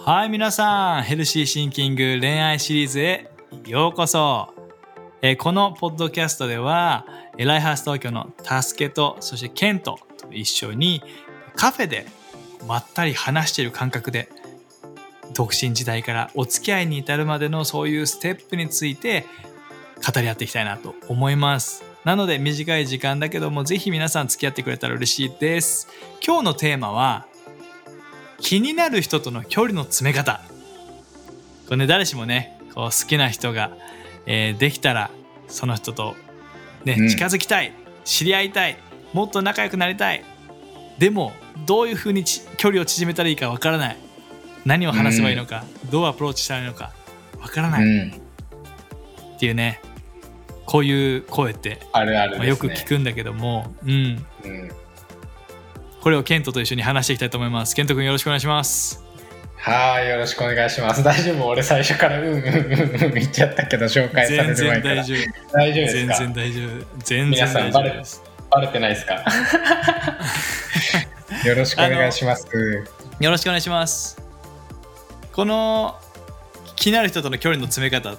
はい、皆さん、ヘルシーシンキング恋愛シリーズへようこそ。えーこのポッドキャストでは、えライハース東京のタスケと、そしてケントと一緒にカフェでまったり話している感覚で、独身時代からお付き合いに至るまでのそういうステップについて語り合っていきたいなと思います。なので短い時間だけども、ぜひ皆さん付き合ってくれたら嬉しいです。今日のテーマは、気になる人との距離の詰め方。これね、誰しもね、こう好きな人が、えーできたら、その人と、ねうん近づきたい、知り合いたい、もっと仲良くなりたい。でも、どういうふうにち距離を縮めたらいいかわからない。何を話せばいいのか、どうアプローチしたらいいのかわからない、うん。っていうね、こういう声って、あるあるです、まあ、ね。よく聞くんだけども、うん、うん。これをケントと一緒に話していきたいと思います。ケント君よろしくお願いします。はい、よろしくお願いします。大丈夫？俺最初からうんうんうんうん言っちゃったけど、紹介され全然る前から。大丈夫。大丈夫です全か然大丈夫。全然皆さん大丈夫です。バレてないですか？よろしくお願いします。よろしくお願いします。この気になる人との距離の詰め方、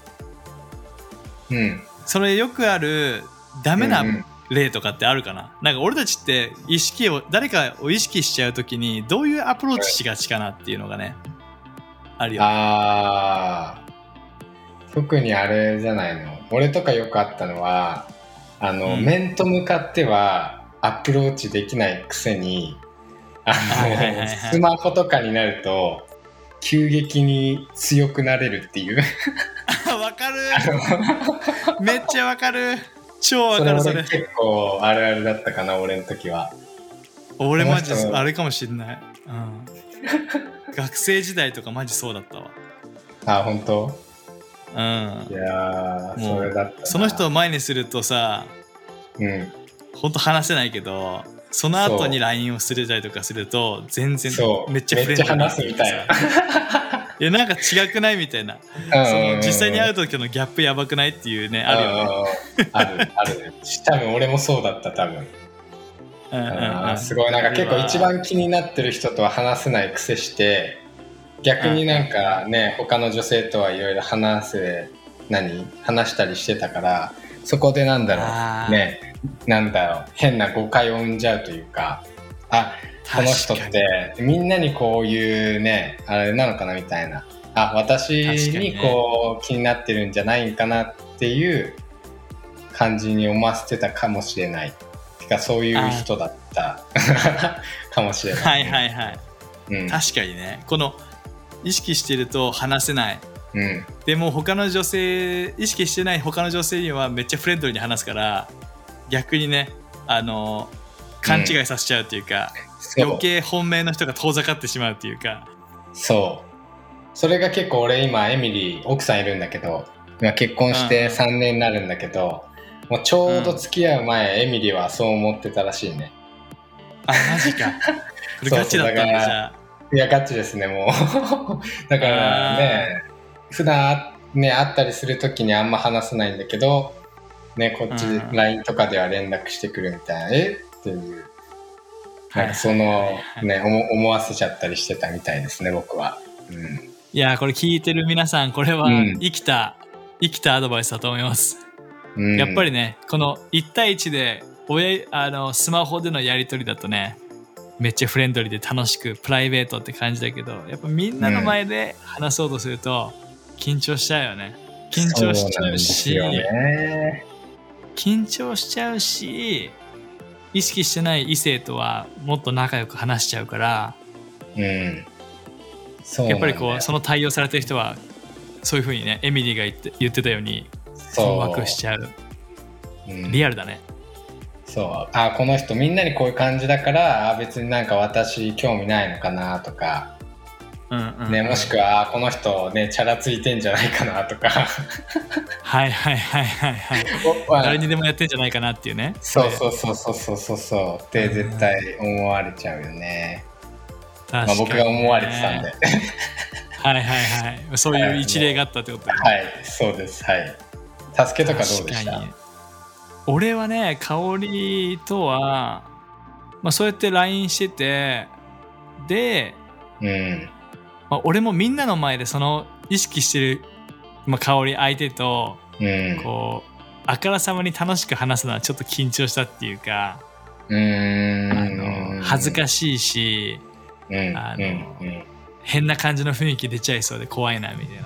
うん。それよくあるダメな例とかってあるかな、なんか俺たちって意識を、誰かを意識しちゃうときにどういうアプローチしがちかなっていうのがね、あるよね。あー。特にあれじゃないの。俺とかよくあったのはあの、うん。面と向かってはアプローチできないくせにあスマホとかになると急激に強くなれるっていう。わかる。めっちゃわかる超わかるそれ。俺結構あるあるだったかな俺の時は俺マジあれかもしんない。うん。学生時代とかマジそうだったわ。あ本当？うんい。やーもうそれだったなその人を前にするとさ、うんほんと話せないけど、その後に LINE をするたりとかすると、全然めっちゃフレンドリーめっちゃ話すみたいないや、なんか違くないみたいな。その実際に会う時のギャップやばくないっていうね、あるよね。ね。ある、ある。多分俺もそうだった、多分。すごい、なんか結構一番気になってる人とは話せない癖して、逆になんかね、他の女性とはいろいろ話せ、何？話したりしてたから、そこでなんだろう、ね、なんだろう、変な誤解を生んじゃうというか、あ、この人ってみんなにこういうねあれなのかなみたいな。あ私にこう気になってるんじゃないんかなっていう感じに思わせてたかもしれない。てかそういう人だった。かもしれない、はいはいはい。うん。確かにね。この、意識してると話せない。うん、でも他の女性、意識してない他の女性にはめっちゃフレンドリーに話すから、逆にね、あの、勘違いさせちゃうっていうか、そう。余計本命の人が遠ざかってしまうっていうか、そう。それが結構俺今エミリー奥さんいるんだけど今結婚してうん。3年になるんだけど、もうちょうど付き合う前、エミリーはそう思ってたらしいね。あ、マジか。ガチだったんだ、じゃあ。いや、ガチですね、もう。だからね、普段ね、会ったりするときにあんま話さないんだけど、ね、こっちうん。LINE とかでは連絡してくるみたい。な、え？っていう、はいなんかその、ね、思思わせちゃったりしてたみたいですね、僕は。うん。いやー、これ聞いてる皆さん、これはうん生きた、生きたアドバイスだと思います。うん、やっぱりね、この1対1で親あのスマホでのやり取りだとね、めっちゃフレンドリーで楽しくプライベートって感じだけど、やっぱみんなの前で話そうとすると緊張しちゃうよね。緊張しちゃうし。緊張しちゃうし、意識してない異性とはもっと仲良く話しちゃうから、うん。そうやっぱりこう、その、の対応されてる人は、そういうふうにね、エミリーが言って言ってたように、そう困惑しちゃう。うんリアルだね。そうあこの人みんなにこういう感じだからあ別になんか私興味ないのかなとか、うんうん。うんね、もしくはあこの人ねチャラついてんじゃないかなとか。はいはいはいはいはい。誰にでもやってんじゃないかなっていうね。そうそうそうそうそうそう。そうって絶対思われちゃうよね、まあ、僕が思われてたんで。はいはいはい。そういう一例があったってことはい。そうです。はい。助けとかどうでした？俺はね、香りとは、まあそうやって LINE してて、で、うんまあ、俺もみんなの前でその意識してる、まあ、香り相手とうん。こうあからさまに楽しく話すのはちょっと緊張したっていうか。あの恥ずかしいしうん。あの変な感じの雰囲気出ちゃいそうで怖いなみたいな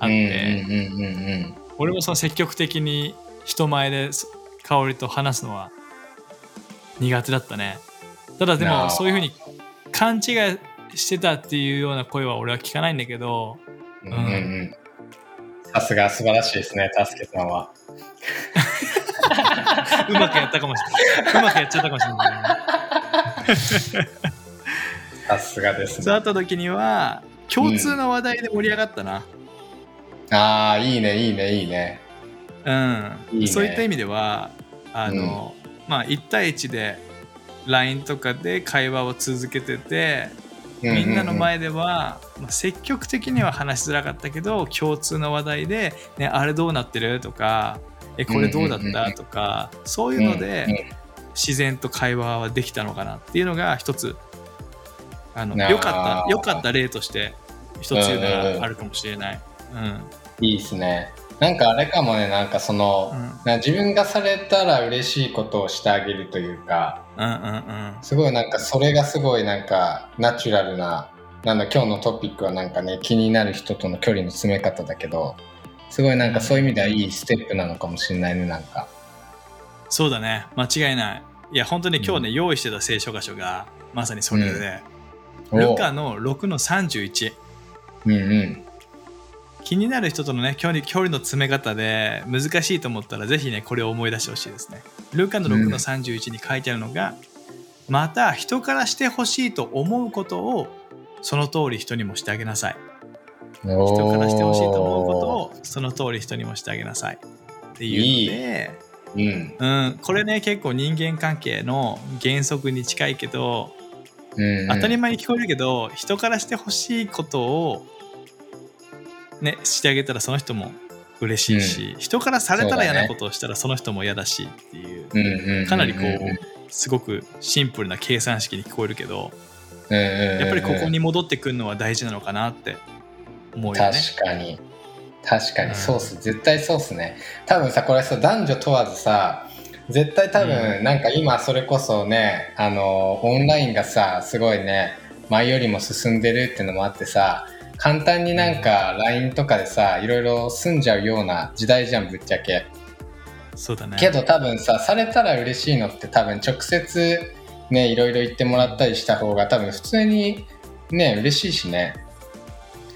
あっうん。て、俺もその積極的に人前でそ香りと話すのは苦手だったね。ただでもそういうふうに勘違いしてたっていうような声は俺は聞かないんだけどうんうんうんさすが素晴らしいですね、たすけさんは。うまくやったかもしれない。うまくやっちゃったかもしれない。さすがですね。そうなった時には、共通の話題で盛り上がったな。ああ、いいね、いいね、いいね。うん。いいねそういった意味では、あの、まあ、1対1で LINE とかで会話を続けてて、みんなの前では、まあ、積極的には話しづらかったけど共通の話題で、ね、あれどうなってるとかえこれどうだった？とかそういうので自然と会話はできたのかなっていうのが一つあの良かった良かった例として一つがあるかもしれない。うん。いいですね。なんかあれかもね、なんかその、うんな自分がされたら嬉しいことをしてあげるというか、うんうんうんすごいなんかそれがすごいなんかナチュラルな、なんだ今日のトピックはなんかね、気になる人との距離の詰め方だけど、すごいなんかそういう意味ではいいステップなのかもしれないね、なんか。そうだね間違いない。いや本当に今日ね、用意してた聖書箇所がまさにそれで、ルカの6の31。うんうん。気になる人とのね距離距離の詰め方で難しいと思ったらぜひねこれを思い出してほしいですね。ルカの6の31に書いてあるのが、また人からしてほしいと思うことをその通り人にもしてあげなさい。人人からしてほしいと思うことをその通り人にもしてあげなさい。っていうので、うん。うん、これね結構人間関係の原則に近いけど、うん、当たり前に聞こえるけど人からしてほしいことをねしてあげたらその人も嬉しいし、人からされたら嫌なことをしたらその人も嫌だしっていううんうんうん、かなりこうすごくシンプルな計算式に聞こえるけどうんうんうんうん、やっぱりここに戻ってくるのは大事なのかなって思うよね。確かに。確かうん。にそうっす、絶対そうっすね。多分さこれさ男女問わずさ絶対多分、うなんか今それこそねあのオンラインがさすごいね前よりも進んでるってのもあってさ簡単になんか LINE とかでさいろいろ済んじゃうような時代じゃんぶっちゃけ。そうだね。けど多分さされたら嬉しいのって多分直接ねいろいろ言ってもらったりした方が多分普通にね嬉しいしね。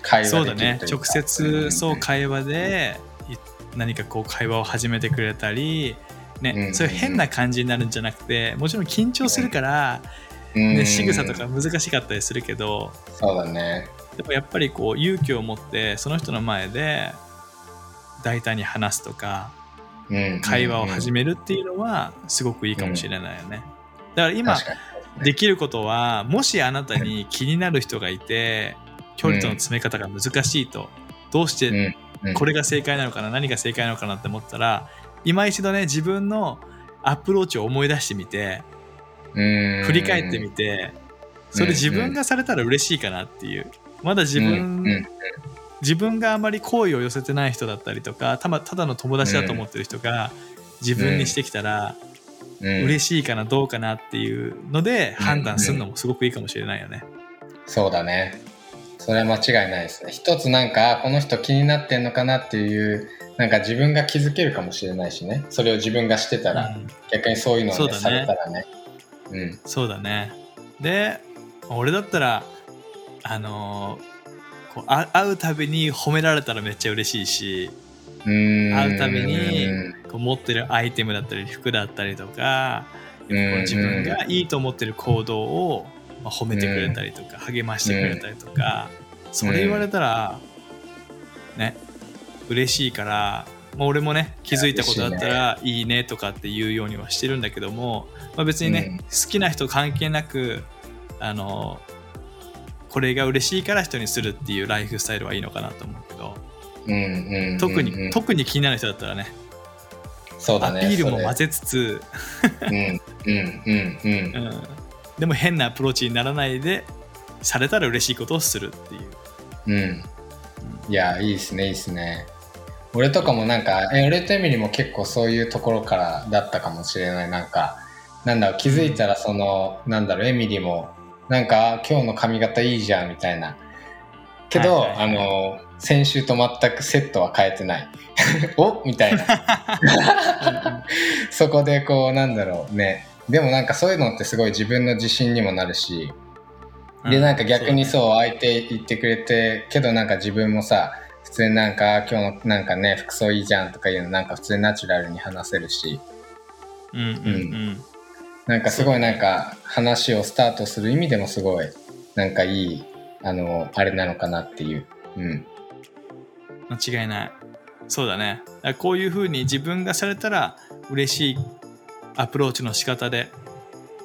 会話そうだね。直接そう会話でい何かこう会話を始めてくれたり、ねうんそういう変な感じになるんじゃなくてもちろん緊張するから、うん。ね、仕草とか難しかったりするけどそうだねでもやっぱりこう勇気を持ってその人の前で大胆に話すとかうん。会話を始めめるっていうのはすごくいいかもしれないよね。だから今できることはもしあなたに気になる人がいて距離との詰め方が難しいとどうしてこれが正解なのかな何が正解なのかなって思ったら今一度ね自分のアプローチを思い出してみてうん。振り返ってみてそれ自分がされたら嬉しいかなっていうまだ自うん分うん。自分があまり好意を寄せてない人だったりとかたまただの友達だと思ってる人が自分にしてきたらうん。嬉しいかなどうかなっていうので判断するのもすごくいいかもしれないよね。そうだね。それは間違いないですね。一つなんかあこの人気になってんのかなっていうなんか自分が気づけるかもしれないしね。それを自分がしてたら、うん。逆にそういうのを、ねね。されたらね。うん。そうだね。で、俺だったら、あのーこうあ会うたびに褒められたらめっちゃ嬉しいし、うん。会うたびにこう持ってるアイテムだったり服だったりとか、自分がいいと思ってる行動を、まあ、褒めてくれたりとか、励ましてくれたりとか、それ言われたら、ね、嬉しいから、まあ、俺もね気づいたことだったらいいね。とかって言うようにはしてるんだけども、まあ、別にね、うん。好きな人関係なくあのこれが嬉しいから人にするっていうライフスタイルはいいのかなと思うけど。うんうんうん特に、うん。特に気になる人だったらね。アそうだねピールも混ぜつつ、うんうんうんうん。うん、でも変なアプローチにならないでされたら嬉しいことをするっていう。うん。いや、いいですね、いいですね。俺とかもなんか、え俺とエミリーも結構そういうところからだったかもしれない。なんか、なんだろう、気づいたらその、なんだろう、エミリーも、なんか、あ今日の髪型いいじゃん、みたいな。けど、はいはいはいあの、先週と全くセットは変えてない。おみたいな。そこでこう、なんだろうね。でもなんかそういうのってすごい自分の自信にもなるし、でなんか逆にそう相手言ってくれてけどなんか自分もさ普通になんか今日のなんかね服装いいじゃんとかいうのなんか普通にナチュラルに話せるしうんうんうんなんかすごいなんか話をスタートする意味でもすごいなんかいいあのあれなのかなっていう。うん。間違いない。そうだね。こういうふうに自分がされたら嬉しいアプローチの仕方で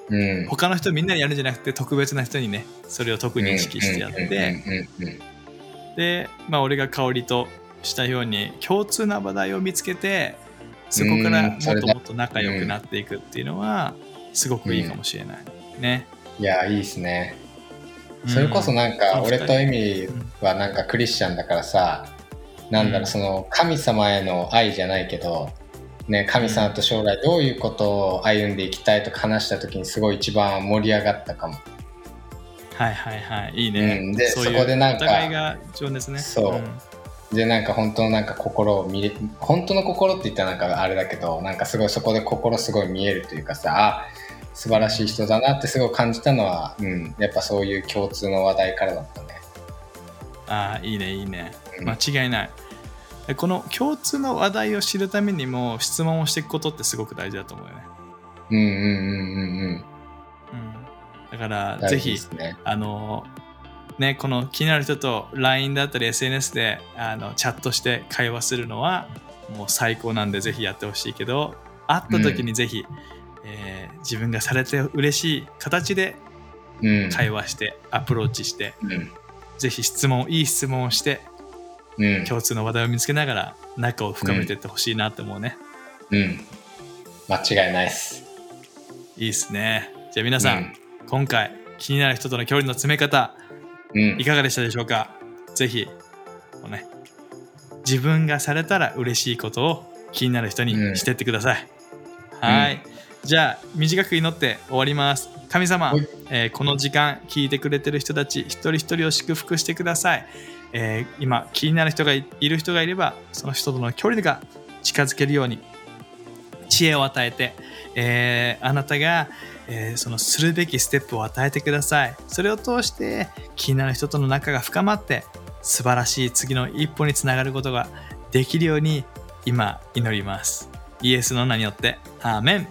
うん。他の人みんなにやるんじゃなくて特別な人にねそれを特に意識してやってうんうんうんでまあ俺が香りとしたように共通な話題を見つけてそこからもっともっと仲良くなっていくっていうのはすごくいいかもしれない。ね。いやいいですね。それこそなんうかん俺とエミはなんかクリスチャンだからさなんだろうん。うその神様への愛じゃないけどね神様と将来どういうことを歩んでいきたいとか話した時にすごい一番盛り上がったかも。はいはいはい。いいね、うん。でそこでなんかお互いが情熱ね。そう。ん。でなんか本当のなんか心を見れ本当の心って言ったらなんかあれだけどなんかすごいそこで心すごい見えるというかさあ素晴らしい人だなってすごい感じたのは、うん、やっぱそういう共通の話題からだったね。ああいいねいいね。うん。間違いない。でこの共通の話題を知るためにも質問をしていくことってすごく大事だと思うよね、うんうんうんうんうん。うん、だから大事ぜひ。あのねこの気になる人と LINE だったり SNS であのチャットして会話するのはもう最高なんでぜひやってほしいけど会った時にぜひ、えー自分がされて嬉しい形でうん。会話して、アプローチしてうん。ぜひ質問いい質問をしてうん。共通の話題を見つけながら仲を深めていってほしいなって思うね、うん。間違いないっす。いいっすねじゃあ皆さん、うん今回気になる人との距離の詰め方うんい。かがでしたでしょうか？ぜひこうね自分がされたら嬉しいことを気になる人にしてってください、はい、じゃあ短く祈って終わります。神様はい、えーこの時間聞いてくれてる人たち一人一人を祝福してください、えー今気になる人がいいる人がいればその人との距離が近づけるように知恵を与えて、えーあなたが、えーそのするべきステップを与えてください。それを通して気になる人との仲が深まって素晴らしい次の一歩につながることができるように今祈ります。イエスの名によってアーメン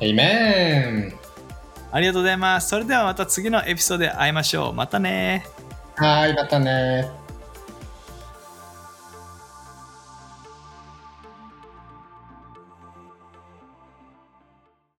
エイメンありがとうございます。それではまた次のエピソードで会いましょう。またね。はーい、またね